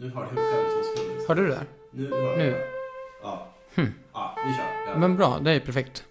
Nu har du själv två sekunder. Hörde du det? Nu hör Nu? Ja. Hmm. Ja, vi kör. Ja. Men bra, det är perfekt.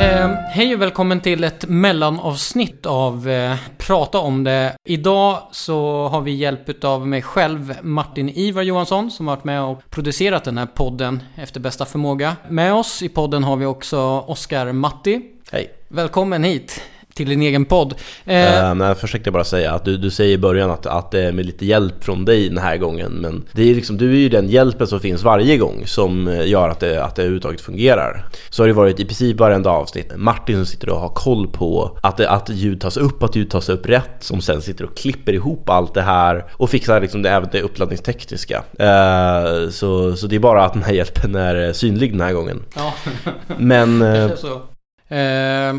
Eh, hej och välkommen till ett mellanavsnitt av eh, Prata om det. Idag så har vi hjälp av mig själv, Martin Ivar Johansson, som varit med och producerat den här podden efter bästa förmåga. Med oss i podden har vi också Oskar Matti. Hej. Välkommen hit till din egen podd. Eh, tänkte jag bara säga att du, du säger i början att, att det är med lite hjälp från dig den här gången Men det är liksom, du är ju den hjälpen som finns varje gång som eh, gör att det, att det överhuvudtaget fungerar Så har det varit i princip varenda avsnitt Martin som sitter och har koll på att, det, att ljud tas upp, att ljud tas upp rätt Som sen sitter och klipper ihop allt det här och fixar liksom det, även det uppladdningstekniska uh, så, så det är bara att den här hjälpen är synlig den här gången ja. Men eh, Kanske så. Eh,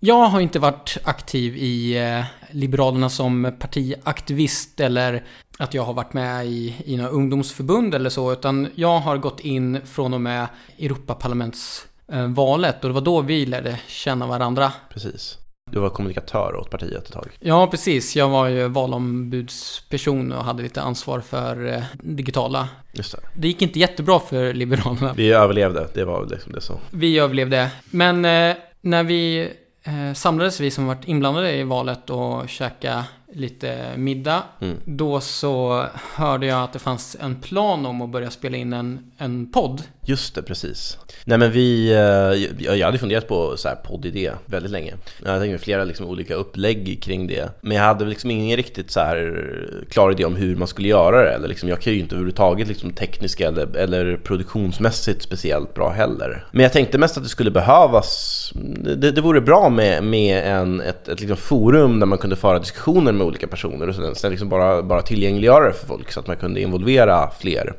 jag har inte varit aktiv i eh, Liberalerna som partiaktivist eller att jag har varit med i, i några ungdomsförbund eller så, utan jag har gått in från och med Europaparlamentsvalet och det var då vi lärde känna varandra. precis du var kommunikatör åt partiet ett tag Ja, precis. Jag var ju valombudsperson och hade lite ansvar för eh, digitala. Just det Det gick inte jättebra för Liberalerna. Vi överlevde, det var liksom det så. Vi överlevde. Men eh, när vi eh, samlades, vi som varit inblandade i valet och käka lite middag. Mm. Då så hörde jag att det fanns en plan om att börja spela in en, en podd. Just det, precis. Nej men vi, eh, jag hade funderat på så här poddidé väldigt länge. Jag hade tänkt flera liksom olika upplägg kring det. Men jag hade liksom ingen riktigt så här klar idé om hur man skulle göra det. Eller liksom, jag kan ju inte överhuvudtaget liksom tekniska eller, eller produktionsmässigt speciellt bra heller. Men jag tänkte mest att det skulle behövas, det, det vore bra med, med en, ett, ett liksom forum där man kunde föra diskussioner med olika personer och sen, sen liksom bara, bara tillgängliggöra det för folk så att man kunde involvera fler.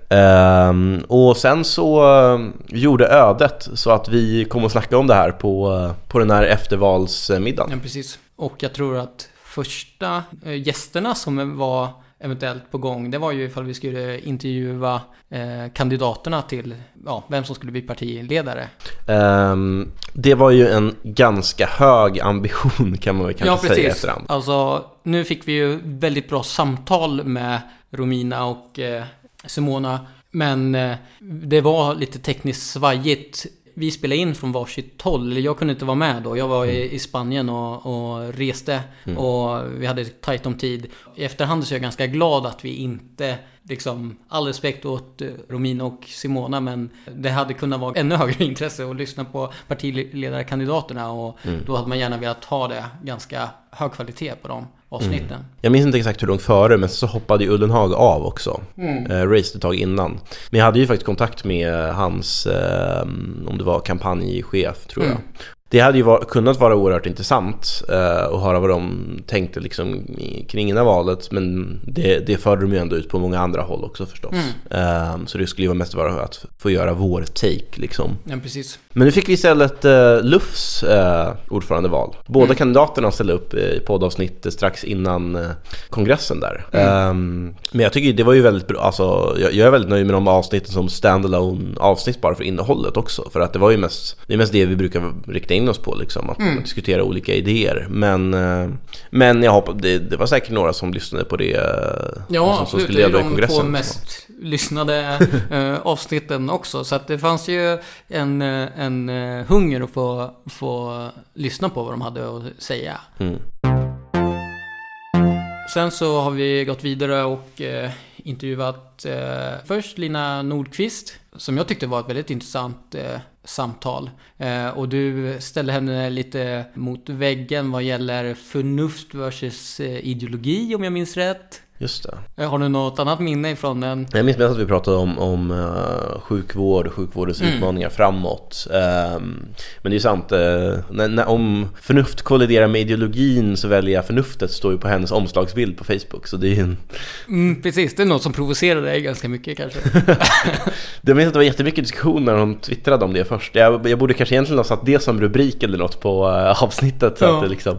Um, och sen så eh, gjorde ödet så att vi kom och snackade om det här på, eh, på den här eftervalsmiddagen. Ja, precis. Och jag tror att första eh, gästerna som var eventuellt på gång, det var ju ifall vi skulle intervjua eh, kandidaterna till ja, vem som skulle bli partiledare. Ehm, det var ju en ganska hög ambition kan man väl kanske ja, säga precis. efterhand. Alltså, nu fick vi ju väldigt bra samtal med Romina och eh, Simona. Men eh, det var lite tekniskt svajigt. Vi spelade in från varsitt håll. Jag kunde inte vara med då. Jag var i, i Spanien och, och reste. Mm. Och vi hade tajt om tid. I efterhand så är jag ganska glad att vi inte Liksom, all respekt åt eh, Romina och Simona men det hade kunnat vara ännu högre intresse att lyssna på partiledarkandidaterna och Mm. då hade man gärna velat ha det ganska hög kvalitet på de avsnitten. Jag minns inte exakt hur långt före, men så hoppade ju Ullenhag av också. Mm. Eh, raced ett tag innan. Men jag hade ju faktiskt kontakt med hans, eh, om det var kampanjchef tror jag. Det hade ju var, kunnat vara oerhört intressant eh, att höra vad de tänkte liksom kring innan valet. Men det, det förde de ju ändå ut på många andra håll också förstås. Mm. Eh, så det skulle ju vara mest vara att få göra vår take liksom. Ja, precis. Men nu fick vi istället eh, Lufs eh, ordförandeval. Båda Mm. kandidaterna ställde upp i poddavsnitt strax innan eh, kongressen där. Mm. Ehm, men jag tycker det var ju väldigt bra, alltså jag, jag är väldigt nöjd med de avsnitten som standalone avsnitt bara för innehållet också. För att det var ju mest, det mest det vi brukar rikta in oss på liksom, att Mm. diskutera olika idéer. Men, eh, men jag hoppas, det, det var säkert några som lyssnade på det. eh, Ja, som, som absolut. skulle Det är de två mest lyssnade eh, avsnitten också. Så att det fanns ju en, eh, en hunger att få, få lyssna på vad de hade att säga. Mm. Sen så har vi gått vidare och eh, intervjuat eh, först Lina Nordqvist, som jag tyckte var ett väldigt intressant eh, samtal. Eh, och du ställde henne lite mot väggen vad gäller förnuft versus eh, ideologi, om jag minns rätt. Just det. Eh, Har du något annat minne ifrån den? Jag minns mest att vi pratade om, om uh, sjukvård och sjukvårdens Mm. utmaningar framåt. Ehm, men det är sant, eh, när, när, om förnuft kolliderar med ideologin så väljer jag förnuftet står ju på hennes omslagsbild på Facebook. Så det är en... Mm, precis, det är något som provocerar dig ganska mycket kanske. Jag minns att det var jättemycket diskussion när hon twittrade om det först. Jag, jag borde kanske egentligen ha satt det som rubrik eller något på uh, avsnittet. Så Ja. att det liksom,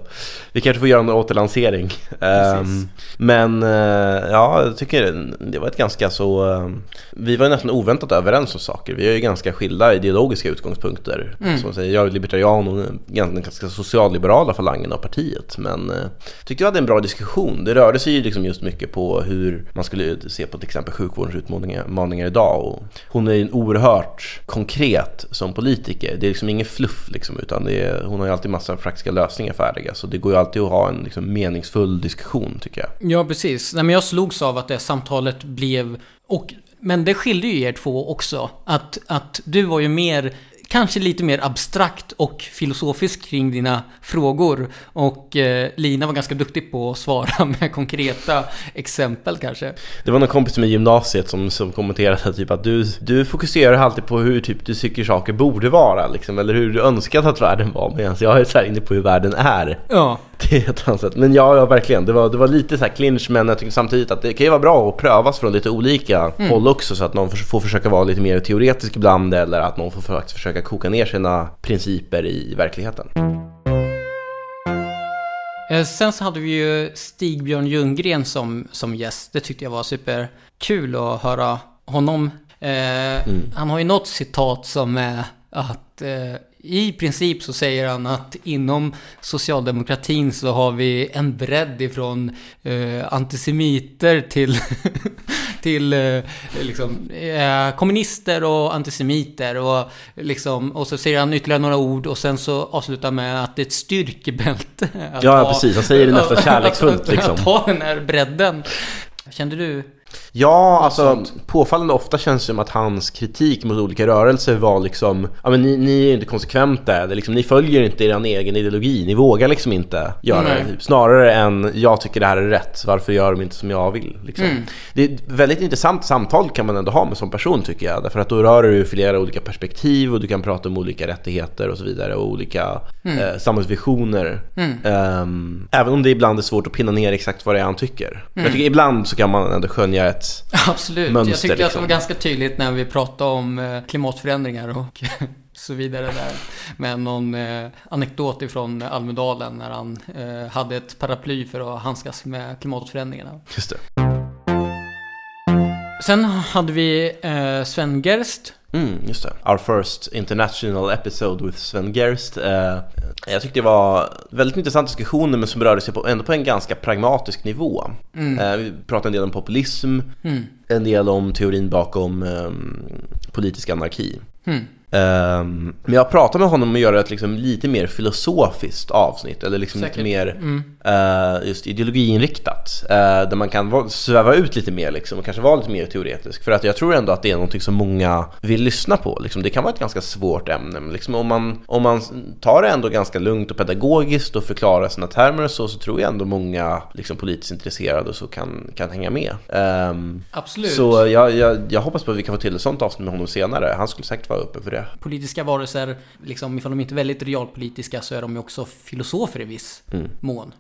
vi kanske får göra en återlansering. Ehm, men, eh, ja, jag tycker det var ett ganska så... eh, Vi var nästan oväntat överens om saker. Vi har ju ganska skilda ideologiska utgångspunkter. Mm. Som jag, säger, jag är libertarian och den ganska socialliberala falangen av partiet. Men eh, jag tyckte vi hade en bra diskussion. Det rörde sig ju liksom just mycket på hur man skulle se på till exempel sjukvårdens utmaningar idag. Och hon är ju en oerhört konkret som politiker. Det är liksom ingen fluff liksom, utan är, hon har ju alltid massa praktiska lösningar färdiga. Så det går ju alltid att ha en liksom, meningsfull diskussion tycker jag. Ja, precis. Nej, men jag slogs av att det samtalet blev... Och, men det skilde ju er två också. Att, att du var ju mer... Kanske lite mer abstrakt och filosofisk kring dina frågor. Och eh, Lina var ganska duktig på att svara med konkreta exempel kanske. Det var någon kompis med gymnasiet som, som kommenterade typ att du, du fokuserar alltid på hur typ, du tycker saker borde vara liksom, eller hur du önskat att världen var medan jag är så här inne på hur världen är. Ja, Det är ett annat sätt. Men ja, ja verkligen. Det var, det var lite så här clinch men jag tycker samtidigt att det kan ju vara bra att prövas från lite olika håll också så att någon får, försöka vara lite mer teoretisk ibland eller att någon får faktiskt försöka koka ner sina principer i verkligheten. Eh, Sen så hade vi ju Stig-Björn Ljunggren som, som gäst. Det tyckte jag var superkul att höra honom. Eh, Han har ju något citat som är att eh, i princip så säger han att inom socialdemokratin så har vi en bredd ifrån eh, antisemiter till, till eh, liksom, eh, kommunister och antisemiter och, liksom, och så säger han ytterligare några ord och sen så avslutar med att det är ett styrkebälte. att Ja, ha- precis. Han säger det nästan att- kärleksfullt, att- liksom. Att ha den här bredden. Kände du? Ja, alltså påfallande ofta känns det som att hans kritik mot olika rörelser var liksom Ja men ni, ni är inte konsekventa, eller liksom, ni följer inte er egen ideologi, ni vågar liksom inte göra Nej. det typ. Snarare än jag tycker det här är rätt, varför gör de inte som jag vill? Liksom. Mm. Det är ett väldigt intressant samtal kan man ändå ha med som person tycker jag Därför att då rör du flera olika perspektiv och du kan prata om olika rättigheter och så vidare och olika eh, samhällsvisioner Mm. Ehm, Även om det ibland är svårt att pinna ner exakt vad det är han tycker jag tycker ibland så kan man ändå skönja ett Absolut. jag Mönster, tyckte att det liksom. var ganska tydligt när vi pratade om eh, klimatförändringar och så vidare där. Med någon eh, anekdot ifrån Almedalen när han eh, hade ett paraply för att handskas med klimatförändringarna. Just det Sen hade vi eh, Sven Gerst. Mm, just det. Our first international episode with Sven Gerst. Eh, jag tyckte det var väldigt intressanta diskussioner men som rörde sig på, ändå på en ganska pragmatisk nivå. Eh, vi pratade en del om populism, Mm. en del om teorin bakom ehm, politisk anarki. Mm. Ehm, men jag pratade med honom om att göra ett liksom lite mer filosofiskt avsnitt, eller liksom Säkert. lite mer Mm. eh, just ideologiinriktat. eh, där man kan va- sväva ut lite mer liksom, och kanske vara lite mer teoretisk. För att jag tror ändå att det är någonting som många vill lyssna på. Liksom. Det kan vara ett ganska svårt ämne, men liksom, om, man, om man tar det ändå ganska lugnt och pedagogiskt och förklarar sina termer och så, så tror jag ändå många liksom, politiskt intresserade och så kan, kan hänga med. Ehm, Absolut. så jag, jag, jag hoppas på att vi kan få till ett sånt avsnitt med honom senare. Han skulle säkert vara öppen för det. Politiska varelser, liksom, ifall de inte är väldigt realpolitiska så är de ju också filosofer i viss Mm. mån.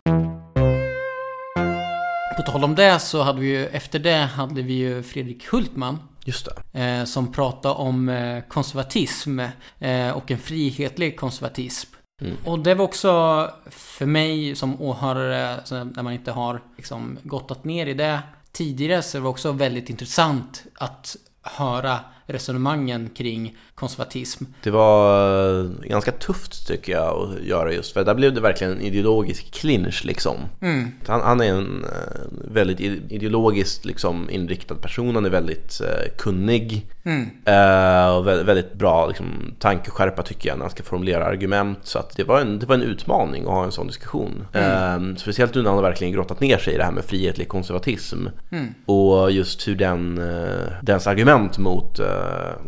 På tal om det så hade vi ju, efter det hade vi ju Fredrik Hultman Just eh, som pratade om eh, konservatism eh, och en frihetlig konservatism. Mm. Och det var också för mig som åhörare, när man inte har liksom gottat ner i det tidigare, så det var också väldigt intressant att höra resonemangen kring konservatism. Det var eh, ganska tufft tycker jag att göra just för där blev det verkligen en ideologisk clinch liksom. Mm. Han, han är en eh, väldigt ide- ideologiskt liksom, inriktad person, han är väldigt eh, kunnig Mm. eh, och väldigt, väldigt bra liksom, tankeskärpa tycker jag när han ska formulera argument. Så att det, var en, det var en utmaning att ha en sån diskussion. Eh, speciellt nu när han verkligen grottat ner sig i det här med frihetlig konservatism. Mm. Och just hur den, eh, dens argument mot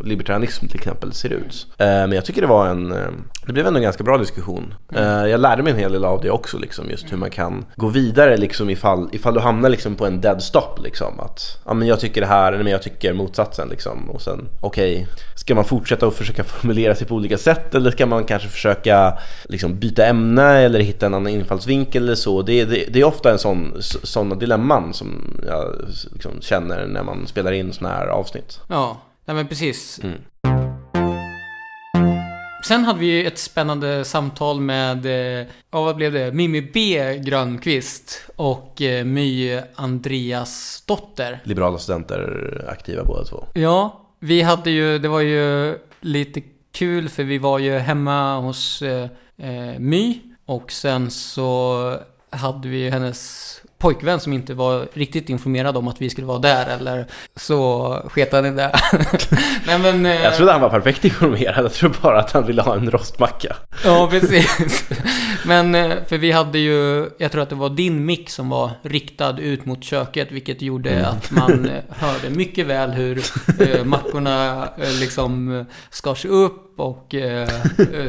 libertarianism till exempel ser ut. Eh, men jag tycker det var en, eh, det blev ändå en ganska bra diskussion. Eh, jag lärde mig en hel del av det också liksom, just hur man kan gå vidare liksom ifall, ifall du hamnar liksom på en dead stop liksom. Att, ja men jag tycker det här, eller men jag tycker motsatsen liksom. Och sen, okej, ska man fortsätta att försöka formulera sig på olika sätt eller ska man kanske försöka liksom byta ämne eller hitta en annan infallsvinkel eller så. Det, det, det är ofta en sån, sådana dilemman som jag liksom känner när man spelar in sådana här avsnitt. Ja, nej men precis. Mm. sen hade vi ju ett spännande samtal med, eh, ja vad blev det? Mimmi B Grönqvist och eh, My Andreas dotter. Liberala studenter aktiva båda två. Ja, vi hade ju, det var ju lite kul för vi var ju hemma hos eh, eh, My och sen så hade vi hennes pojkvän som inte var riktigt informerad om att vi skulle vara där eller så sket han i det. Nej men... Eh, Jag trodde han var perfekt informerad, jag tror bara att han ville ha en rostmacka. Ja, precis. Men eh, för vi hade ju, jag tror att det var din mick som var riktad ut mot köket, vilket gjorde Mm. att man eh, hörde mycket väl hur eh, mackorna eh, liksom skars upp och eh,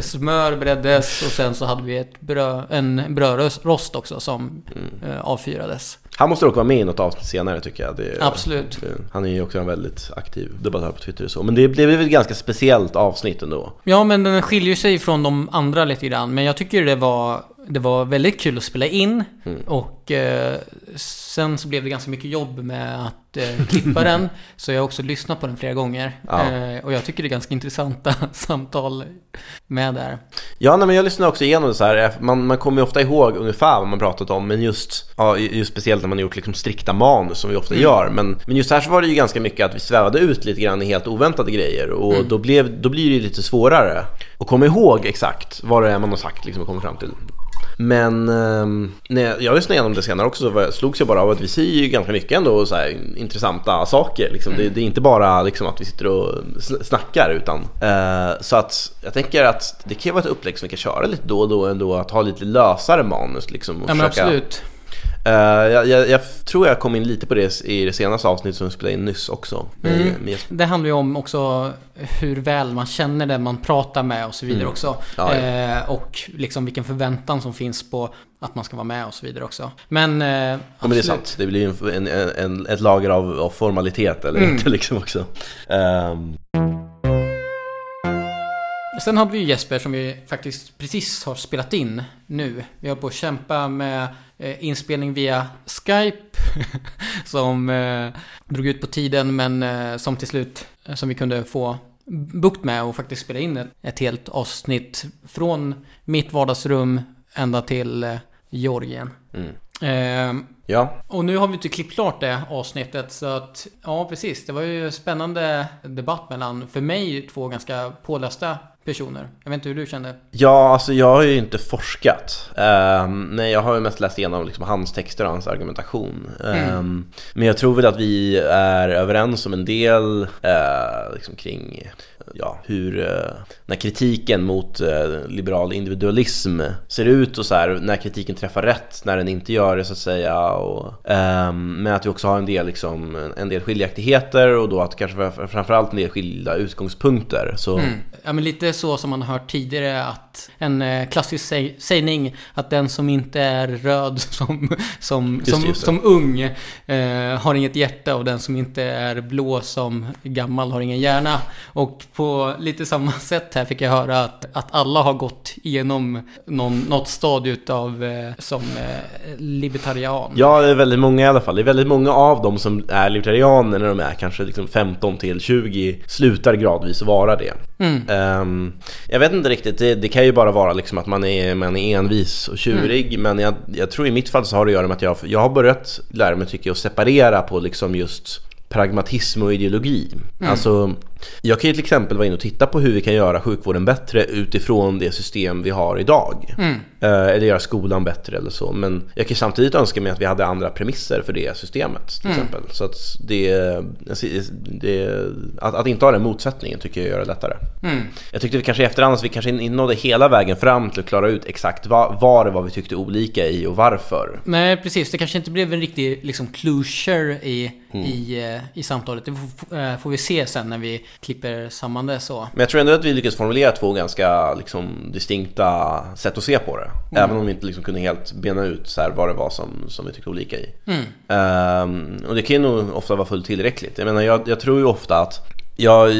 smör breddes och sen så hade vi ett bröd, en brödrost också som Mm. eh, avfyrades. Han måste dock vara med i något avsnitt senare tycker jag. Det, Absolut. det- Han är ju också en väldigt aktiv debattör på Twitter och så. Men det blev väl ett ganska speciellt avsnitt ändå. Ja, men den skiljer sig från de andra lite grann. Men jag tycker det var, det var väldigt kul att spela in. Mm. Och eh, sen så blev det ganska mycket jobb med att eh, klippa den. Så jag har också lyssnat på den flera gånger. Ja. Eh, och jag tycker det är ganska intressanta samtal med där. Ja, nej, men jag lyssnar också igenom det så här. Man, man kommer ju ofta ihåg ungefär vad man pratat om, men just, ja, just speciellt när man har gjort liksom strikta manus som vi ofta gör. Men, men just här så var det ju ganska mycket att vi svävade ut lite grann i helt oväntade grejer och då, blev, då blir det lite svårare att komma ihåg exakt vad det är man har sagt liksom, och kommit fram till. Men ehm, när jag, jag lyssnade igenom det senare också så slogs jag bara av att vi säger ju ganska mycket ändå så här, intressanta saker. Liksom. Det, det är inte bara liksom, att vi sitter och sn- snackar utan eh, så att jag tänker att det kan vara ett upplägg som vi kan köra lite då och då ändå att ha lite lösare manus liksom. Och Ja, försöka- absolut. Eh, jag, jag, jag tror jag kom in lite på det i det senaste avsnittet som vi spelade in nyss också. Mm. Det handlar ju om också hur väl man känner den man pratar med och så vidare Mm. också. Ja, ja. Eh, och liksom vilken förväntan som finns på att man ska vara med och så vidare också. Men, eh, Ja, men det är sant. Det blir ju en, en, en, ett lager av, av formalitet eller Mm. inte liksom också. Ehm, Sen hade vi Jesper som vi faktiskt precis har spelat in nu. Vi har på att kämpa med eh, inspelning via Skype. som eh, drog ut på tiden men eh, som till slut, som vi kunde få bukt med och faktiskt spela in ett, ett helt avsnitt från mitt vardagsrum ända till Georgien. mm. Eh, Ja, och nu har vi inte klippt klart det avsnittet så att, ja precis. Det var ju spännande debatt mellan, för mig, två ganska pålästa personer. Jag vet inte hur du kände? Ja, alltså jag har ju inte forskat. Ehm, nej, jag har ju mest läst igenom liksom hans texter och hans argumentation. Ehm, Men jag tror väl att vi är överens om en del eh, liksom kring ja, hur, eh, när kritiken mot eh, liberal individualism ser ut och så här, när kritiken träffar rätt, när den inte gör det så att säga. Och, ehm, men att vi också har en del, liksom, en del skiljaktigheter och då att kanske framför- framförallt en del skilda utgångspunkter. Så, Mm. Ja men lite så som man har hört tidigare att en eh, klassisk säg- sägning att den som inte är röd som, som, Just som, just som ung eh, har inget hjärta och den som inte är blå som gammal har ingen hjärna. Och på lite samma sätt här fick jag höra att, att alla har gått igenom någon, något stadie utav eh, som eh, libertarian. Ja, det är väldigt många i alla fall. Det är väldigt många av dem som är libertarianer när de är kanske liksom 15 till 20 slutar gradvis vara det. Mm. Ehm, jag vet inte riktigt, det, det kan ju bara vara liksom att man är, man är envis och tjurig Men jag, jag tror i mitt fall så har det att göra med att jag, jag har börjat lära mig tycker jag att separera på liksom just pragmatism och ideologi. Alltså, jag kan ju till exempel vara inne och titta på hur vi kan göra sjukvården bättre utifrån det system vi har idag. Mm. Eh, eller göra skolan bättre eller så. Men jag kan samtidigt önska mig att vi hade andra premisser för det systemet till Mm. exempel. Så att det, det att, att inte ha den motsättningen tycker jag gör det lättare. Mm. Jag tyckte vi kanske i efterhand vi kanske inte nådde hela vägen fram till att klara ut exakt vad, vad det var vi tyckte olika i och varför. Nej, precis. Det kanske inte blev en riktig liksom, closure i, Mm. i, eh, i samtalet. Det får, eh, får vi se sen när vi klipper samman det så. Men jag tror ändå att vi lyckades formulera två ganska liksom, distinkta sätt att se på det. Även om vi inte liksom kunde helt bena ut så här, vad det var som, som vi tyckte olika i. Mm. Ehm, och det kan ju nog ofta vara fullt tillräckligt. Jag menar, jag, jag tror ju ofta att jag,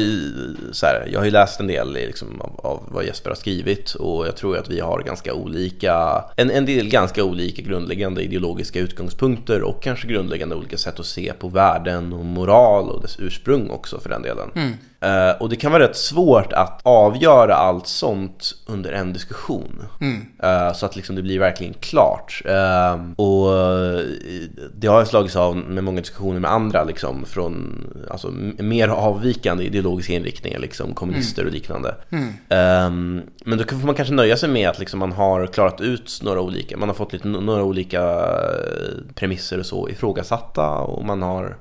så här, jag har ju läst en del liksom, av, av vad Jesper har skrivit och jag tror att vi har ganska olika, en, en del ganska olika grundläggande ideologiska utgångspunkter och kanske grundläggande olika sätt att se på världen och moral och dess ursprung också för den delen. Mm. Eh, och det kan vara rätt svårt att avgöra allt sånt under en diskussion. Eh, så att liksom det blir verkligen klart. Eh, och det har jag slagits av med många diskussioner med andra liksom, från alltså, mer avvikande ideologiska inriktningar, liksom, kommunister och liknande. Eh, men då får man kanske nöja sig med att liksom, man har klarat ut några olika, man har fått lite, några olika premisser och så ifrågasatta och man har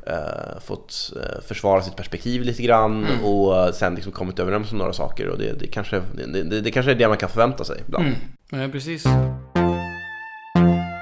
fått försvara sitt perspektiv lite grann och sen liksom kommit överens om några saker och det, det, kanske, det, det, det kanske är det man kan förvänta sig ibland. Ja, precis.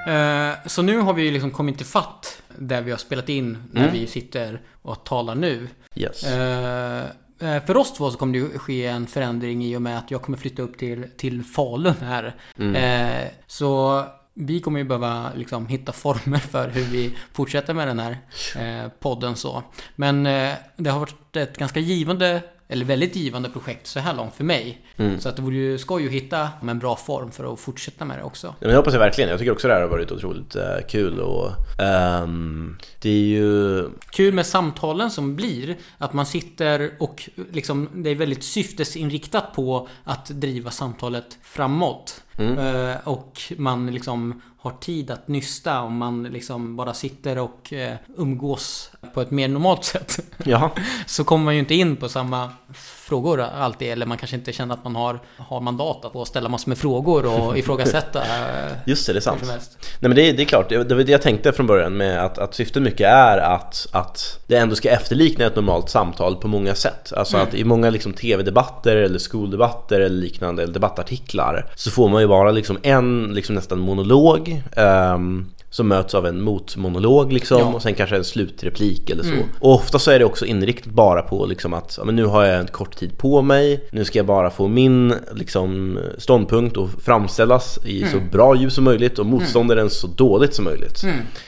Eh, Så nu har vi ju liksom kommit till fatt där vi har spelat in när Mm. vi sitter och talar nu. Yes. Eh, eh, För oss två så kommer det ske en förändring i och med att jag kommer flytta upp till, till Falun här. Mm. Eh, Så vi kommer ju behöva liksom hitta former för hur vi fortsätter med den här eh, podden så. Men eh, det har varit ett ganska givande, eller väldigt givande projekt så här långt för mig. Mm. Så att det vore ju skoj att hitta en bra form för att fortsätta med det också. Ja, men det hoppas jag verkligen. Jag tycker också det här har varit otroligt eh, kul och ehm, det är ju... Kul med samtalen som blir att man sitter och liksom det är väldigt syftesinriktat på att driva samtalet framåt. Eh, och man liksom har tid att nysta om man liksom bara sitter och eh, umgås på ett mer normalt sätt. Ja, Så kommer man ju inte in på samma frågor alltid. Eller man kanske inte känner att man har, har mandat att ställa massor med frågor och ifrågasätta. eh, just det, det är sant. Nej men det, är- det är klart, det var det jag tänkte från början med att, att syftet mycket är att, att det ändå ska efterlikna ett normalt samtal på många sätt. Alltså att i många liksom tv-debatter eller skoldebatter eller liknande, eller debattartiklar så får man ju bara liksom en liksom nästan monolog ehm, som möts av en motmonolog liksom Ja. och sen kanske en slutreplik eller så. Och ofta så är det också inriktat bara på liksom att men nu har jag en kort tid på mig, nu ska jag bara få min liksom, ståndpunkt och framställas i så bra ljus som möjligt och motståndaren så dåligt som möjligt.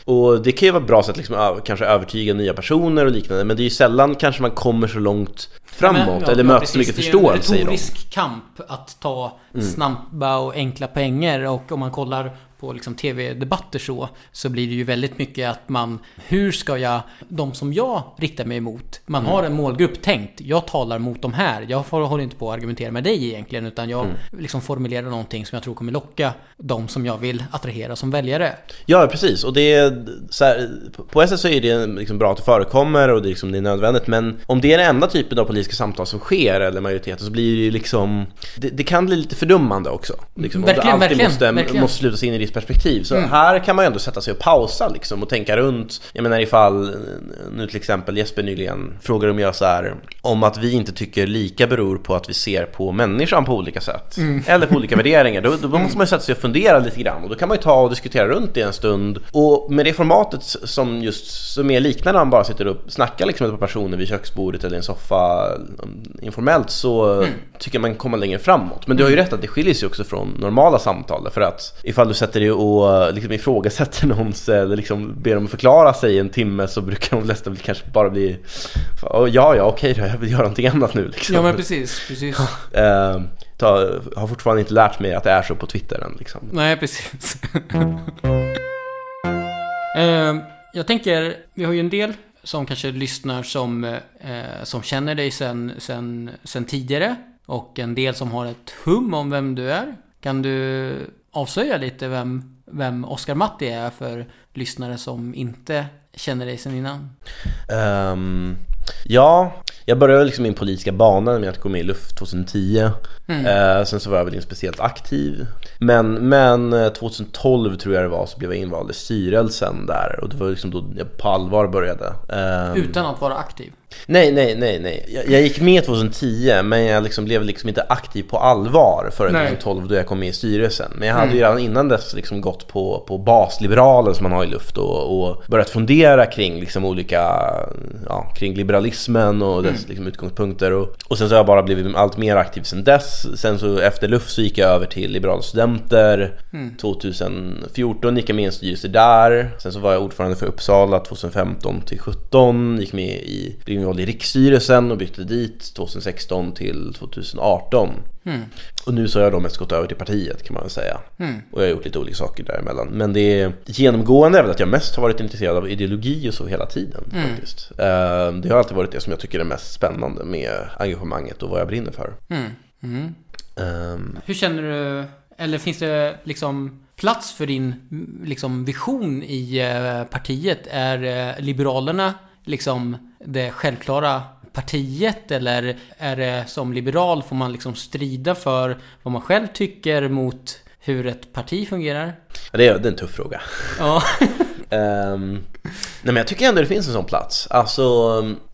Och det kan ju vara ett bra sätt liksom, kanske övertyga nya personer och liknande men det är ju sällan kanske man kommer så långt framåt Ja, men, ja, eller ja, möter så mycket förståelse Det i är en dem. retorisk kamp att ta snabba och enkla poänger och om man kollar på liksom tv-debatter så, så blir det ju väldigt mycket att man, hur ska jag, de som jag riktar mig emot, man har en målgrupp tänkt, jag talar mot de här, jag håller inte på att argumentera med dig egentligen, utan jag liksom formulerar någonting som jag tror kommer locka de som jag vill attrahera som väljare. Ja, precis. Och det är här, på ett sätt så är det liksom bra att det förekommer och det är, liksom, det är nödvändigt. Men om det är den enda typen av politiska samtal som sker, eller majoriteten, så blir det ju liksom... Det, det kan bli lite fördummande också. Liksom, om Verkligen, verkligen, måste, verkligen. måste slutas in i ditt perspektiv. Så här kan man ju ändå sätta sig och pausa liksom, och tänka runt. Jag menar ifall, nu till exempel Jesper nyligen frågar om jag så här, om att vi inte tycker lika beror på att vi ser på människan på olika sätt. Eller på olika värderingar. Då, då måste man ju sätta sig och fundera lite grann. Och då kan man ju ta och diskutera runt det en stund. Och med det formatet som just som är liknande man bara sitter och snackar liksom ett par personer vid köksbordet eller i en soffa um, informellt så tycker jag man kommer längre framåt. Men du har ju rätt att det skiljer sig också från normala samtal. För att ifall du sätter dig och liksom ifrågasätter någons eller liksom ber dem förklara sig en timme så brukar de flesta kanske bara bli Ja, ja, okej då, jag vill göra någonting annat nu liksom. Ja men precis, precis. Eh, ta, har fortfarande inte lärt mig att det är så på Twitter än liksom. Nej, precis. eh, jag tänker, vi har ju en del som kanske lyssnar som, eh, som känner dig sen, sen, sen tidigare. Och en del som har ett hum om vem du är. Kan du avslöja lite vem, vem Oscar Matti är för lyssnare som inte känner dig sen innan? Ehm, ja, jag började liksom min politiska bana med att gå med i Luft 2010. Eh, sen så var jag väl inte speciellt aktiv. Men, men eh, 2012 tror jag det var så blev jag invald i styrelsen där och det var liksom då jag på allvar började. Ehm, Utan att vara aktiv. Nej, nej, nej, nej. Jag, jag gick med 2010 men jag liksom blev liksom inte aktiv på allvar förrän Nej. 2012 då jag kom med i styrelsen. Men jag hade ju redan innan dess liksom gått på, på basliberalen som man har i luft och, och börjat fundera kring liksom olika, ja, kring liberalismen och dess liksom utgångspunkter. Och, och sen så har jag bara blivit allt mer aktiv sen dess. Sen så efter luft så gick jag över till liberala studenter. 2014 gick jag med i en styrelse där. Sen så var jag ordförande för Uppsala 2015 till 17. Gick med i, blev involverad i riksstyrelsen och bytte dit 2016 till 2018. Mm. Och nu så har jag då mest gått över till partiet kan man väl säga. Mm. Och jag har gjort lite olika saker däremellan. Men det är genomgående är väl att jag mest har varit intresserad av ideologi och så hela tiden Mm. faktiskt. Eh, Det har alltid varit det som jag tycker är mest spännande med engagemanget och vad jag brinner för. Ehm, Hur känner du, eller finns det liksom plats för din liksom, vision i eh, partiet? Är eh, Liberalerna liksom det självklara partiet eller är det som liberal får man liksom strida för vad man själv tycker mot hur ett parti fungerar? ja, det, är, det är en tuff fråga. Ja. Ehm, nej men jag tycker ändå det finns en sån plats. Alltså,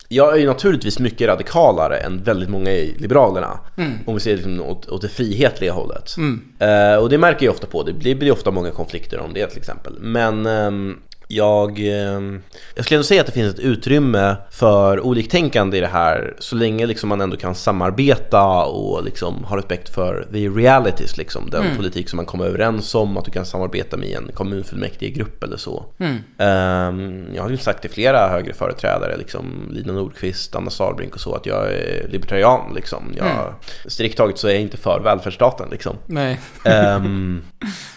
jag är ju naturligtvis mycket radikalare än väldigt många i Liberalerna. Mm. Om vi ser liksom åt, åt det frihetliga hållet. Mm. Eh, och det märker jag ofta på, det blir, blir ofta många konflikter om det till exempel. Men ehm, jag, ehm, jag skulle ändå säga att det finns ett utrymme för oliktänkande i det här så länge liksom man ändå kan samarbeta och liksom ha respekt för the realities, liksom, den Mm. politik som man kommer överens om, att du kan samarbeta med en kommunfullmäktigegrupp eller så. Mm. Ehm, jag har ju sagt till flera högre företrädare, liksom Lina Nordqvist, Anna Sarbrink och så, att jag är libertarian. Liksom. Jag, Mm. Strikt taget så är jag inte för välfärdsstaten. Liksom. Nej.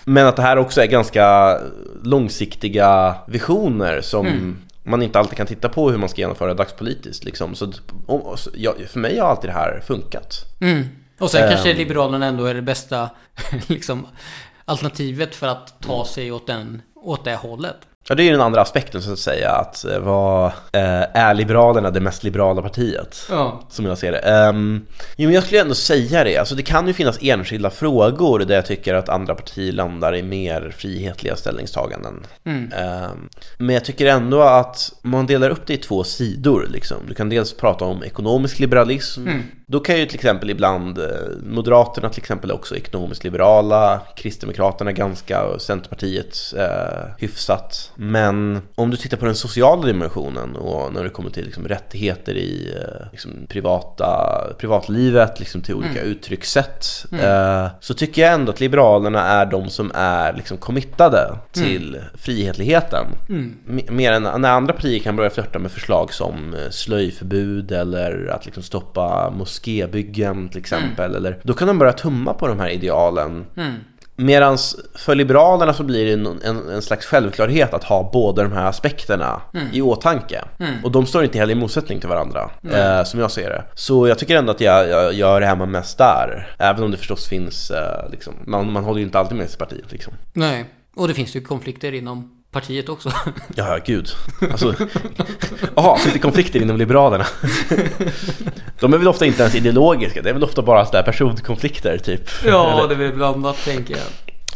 Men att det här också är ganska långsiktiga visioner som Mm. man inte alltid kan titta på hur man ska genomföra dagspolitiskt. Liksom. Så, för mig har alltid det här funkat. Mm. Och sen kanske Ehm. Liberalerna ändå är det bästa liksom, alternativet för att ta sig åt, den, åt det hållet. Ja, det är den andra aspekten så att säga, att eh, vad, eh, är Liberalerna det mest liberala partiet? Ja. Som jag ser det. Um, jo, men jag skulle ändå säga det. Alltså, det kan ju finnas enskilda frågor där jag tycker att andra partier landar i mer frihetliga ställningstaganden. Mm. Ehm, men jag tycker ändå att man delar upp det i två sidor. Liksom. Du kan dels prata om ekonomisk liberalism. Mm. Då kan ju till exempel ibland eh, Moderaterna till exempel också ekonomiskt liberala, Kristdemokraterna ganska och Centerpartiet eh, hyfsat. Men om du tittar på den sociala dimensionen och när det kommer till liksom, rättigheter i eh, liksom, privata, privatlivet, liksom, till olika uttryckssätt, eh, så tycker jag ändå att Liberalerna är de som är liksom, committade till frihetligheten. Mm. M- Mer än när andra partier kan börja flörta med förslag som eh, slöjförbud eller att liksom stoppa moskébyggen till exempel. Eller, då kan de börja tumma på de här idealen. Mm. Medan för Liberalerna så blir det en, en, en slags självklarhet att ha båda de här aspekterna i åtanke. Och de står inte heller i motsättning till varandra, eh, som jag ser det. Så jag tycker ändå att jag, jag, jag hör hemma mest där. Även om det förstås finns, eh, liksom, man, man håller ju inte alltid med sig partiet liksom. Nej. Och det finns ju konflikter inom partiet också. Ja, gud. Alltså, jaha, finns det konflikter inom Liberalerna? De är väl ofta inte ens ideologiska, det är väl ofta bara sådär personkonflikter typ. Ja, det är väl blandat tänker jag.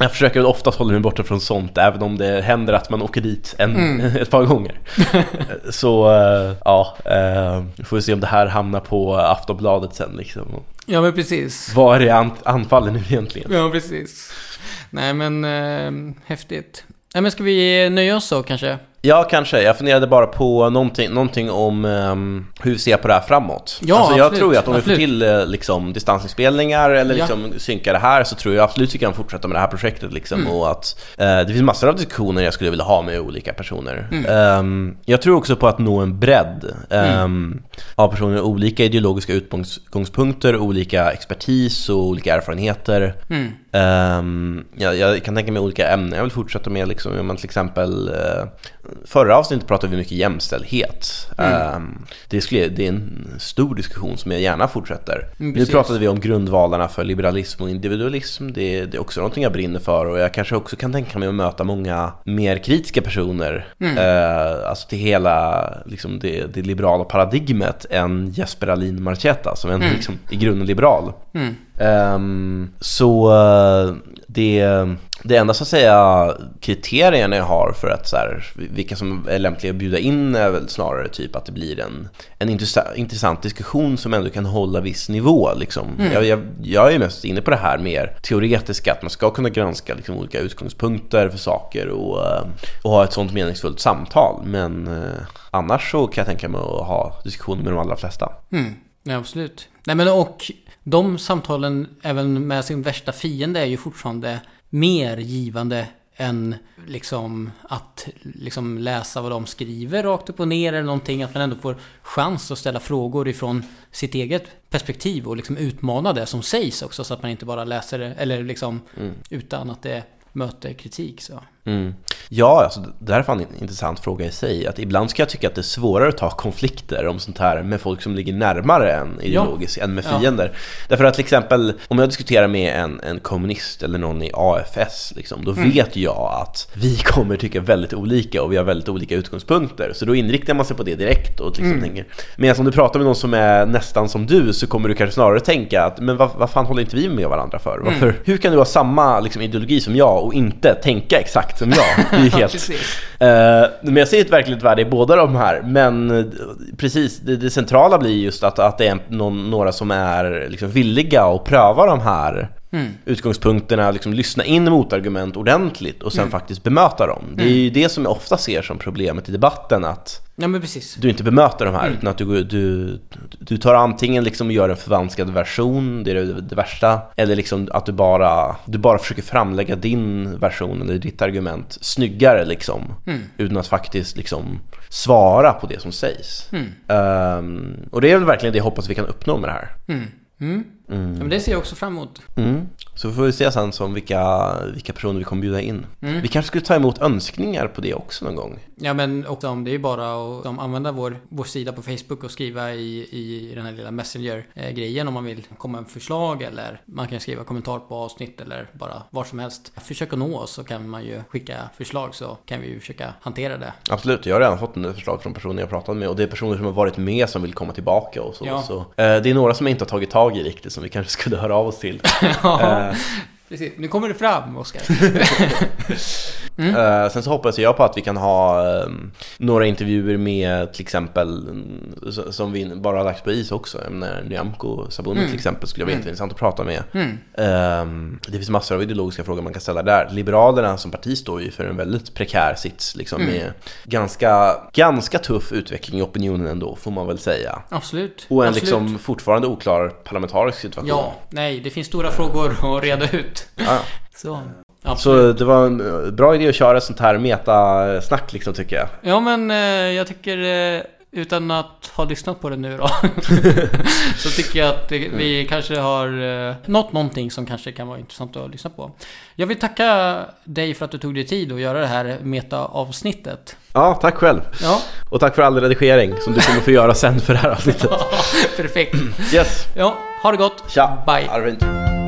Jag försöker väl oftast hålla mig borta från sånt, även om det händer att man åker dit en, ett par gånger. Så, eh, ja, eh, vi får se om det här hamnar på Aftonbladet sen liksom. Ja, men precis. Vad är an- anfallen nu egentligen? Ja, precis. Nej, men eh, häftigt. Nej, men ska vi nöja oss så kanske? Ja, kanske. Jag funderade bara på någonting, någonting om ehm, hur vi ser på det här framåt. Ja, alltså, jag absolut, tror ju att om vi absolut. får till eh, liksom, distansinspelningar eller Ja. liksom, synka det här så tror jag absolut vi kan fortsätta med det här projektet. Liksom, Mm. och att, eh, det finns massor av diskussioner jag skulle vilja ha med olika personer. Mm. Ehm, jag tror också på att nå en bredd um, av personer med olika ideologiska utgångspunkter, olika expertis och olika erfarenheter. Mm. Ehm, jag, jag kan tänka mig olika ämnen jag vill fortsätta med. Liksom, om man till exempel, eh, förra avsnittet pratade vi mycket jämställdhet. Ehm, det, skulle, det är en stor diskussion som jag gärna fortsätter. Mm, nu pratade vi om grundvalarna för liberalism och individualism. Det, det är också någonting jag brinner för och jag kanske också kan tänka mig att möta många mer kritiska personer. Mm. Eh, alltså till hela liksom, det, det liberala paradigmet än Jesper Alin Marchetta som ändå Mm. liksom, i grunden liberal. Mm. Ehm, så eh, det, det enda så att säga kriterierna jag har för att så här, vilka som är lämpliga att bjuda in är väl snarare typ att det blir en, en intressant, intressant diskussion som ändå kan hålla viss nivå. Liksom. Jag, jag, jag är mest inne på det här mer teoretiska, att man ska kunna granska liksom, olika utgångspunkter för saker och, eh, och ha ett sånt meningsfullt samtal. Men eh, annars så kan jag tänka mig att ha diskussioner med de allra flesta. Mm. Ja, absolut. Nej, men och de samtalen, även med sin värsta fiende, är ju fortfarande mer givande än liksom att liksom läsa vad de skriver rakt upp och ner eller någonting. Att man ändå får chans att ställa frågor ifrån sitt eget perspektiv och liksom utmana det som sägs också så att man inte bara läser det eller liksom Mm. utan att det möter kritik. Så. Mm. Ja, alltså, det här är fan en intressant fråga i sig. Att ibland ska jag tycka att det är svårare att ta konflikter om sånt här med folk som ligger närmare en ideologiskt än med Ja. fiender. Därför att till exempel, om jag diskuterar med en, en kommunist eller någon i AFS, liksom, då Mm. vet jag att vi kommer tycka väldigt olika och vi har väldigt olika utgångspunkter. Så då inriktar man sig på det direkt och liksom Mm. tänker. Medan om du pratar med någon som är nästan som du så kommer du kanske snarare tänka att men vad, vad fan håller inte vi med varandra för? Varför, Mm. Hur kan du ha samma liksom, ideologi som jag och inte tänka exakt som jag? Det är helt... Eh, men jag ser ett verkligt värde i båda de här. Men eh, precis, det, det centrala blir just att, att det är någon, några som är liksom villiga att pröva de här Mm. utgångspunkterna, liksom lyssna in motargument ordentligt och sen Mm. faktiskt bemöta dem. Det är ju det som jag ofta ser som problemet i debatten, att Ja du inte bemöter de här Mm. utan att du, du, du tar antingen liksom och gör en förvanskad version, det är det, det värsta, eller liksom att du bara, du bara försöker framlägga din version eller ditt argument snyggare liksom, Mm. utan att faktiskt liksom svara på det som sägs. Mm. Ehm, och det är väl verkligen det jag hoppas vi kan uppnå med det här. Mm. Mm. Ja, men det ser jag också fram emot. Mm. Så får vi se sen som vilka, vilka personer vi kommer bjuda in. Mm. Vi kanske skulle ta emot önskningar på det också någon gång. Ja men också om det är ju bara att um, använda vår, vår sida på Facebook och skriva i, i den här lilla Messenger-grejen om man vill komma med förslag eller man kan skriva kommentar på avsnitt eller bara var som helst. Försök att nå oss så kan man ju skicka förslag så kan vi ju försöka hantera det. Absolut, jag har redan fått en förslag från personer jag pratat med och det är personer som har varit med som vill komma tillbaka och så. Ja. så eh, det är några som jag inte har tagit tag i riktigt som vi kanske skulle höra av oss till. ja, Eh, precis. Nu kommer det fram, Oskar. eh, sen så hoppas jag på att vi kan ha eh, några intervjuer med till exempel mm, s- som vi bara har lagt på is också. Jag menar, Nyamko Sabuni Mm. till exempel skulle vara Mm. intressant att prata med. Mm. Ehm, det finns massor av ideologiska frågor man kan ställa där. Liberalerna som parti står ju för en väldigt prekär sits liksom, Mm. med ganska, ganska tuff utveckling i opinionen ändå, får man väl säga. Absolut. Och en Absolut. liksom fortfarande oklar parlamentarisk situation. Ja, nej, det finns stora frågor att reda ut. Ja. Så, absolut. Så det var en eh, bra idé att köra ett sånt här metasnack liksom tycker jag. Ja men eh, jag tycker eh, utan att ha lyssnat på det nu då Så tycker jag att det, vi kanske har eh, nått någonting som kanske kan vara intressant att lyssna på Jag vill tacka dig för att du tog dig tid att göra det här meta-avsnittet Ja, tack själv. Ja, Och tack för all redigering som du kommer få göra sen för det här avsnittet. perfekt Yes, Ja, ha det gott tja! Bye Arvind.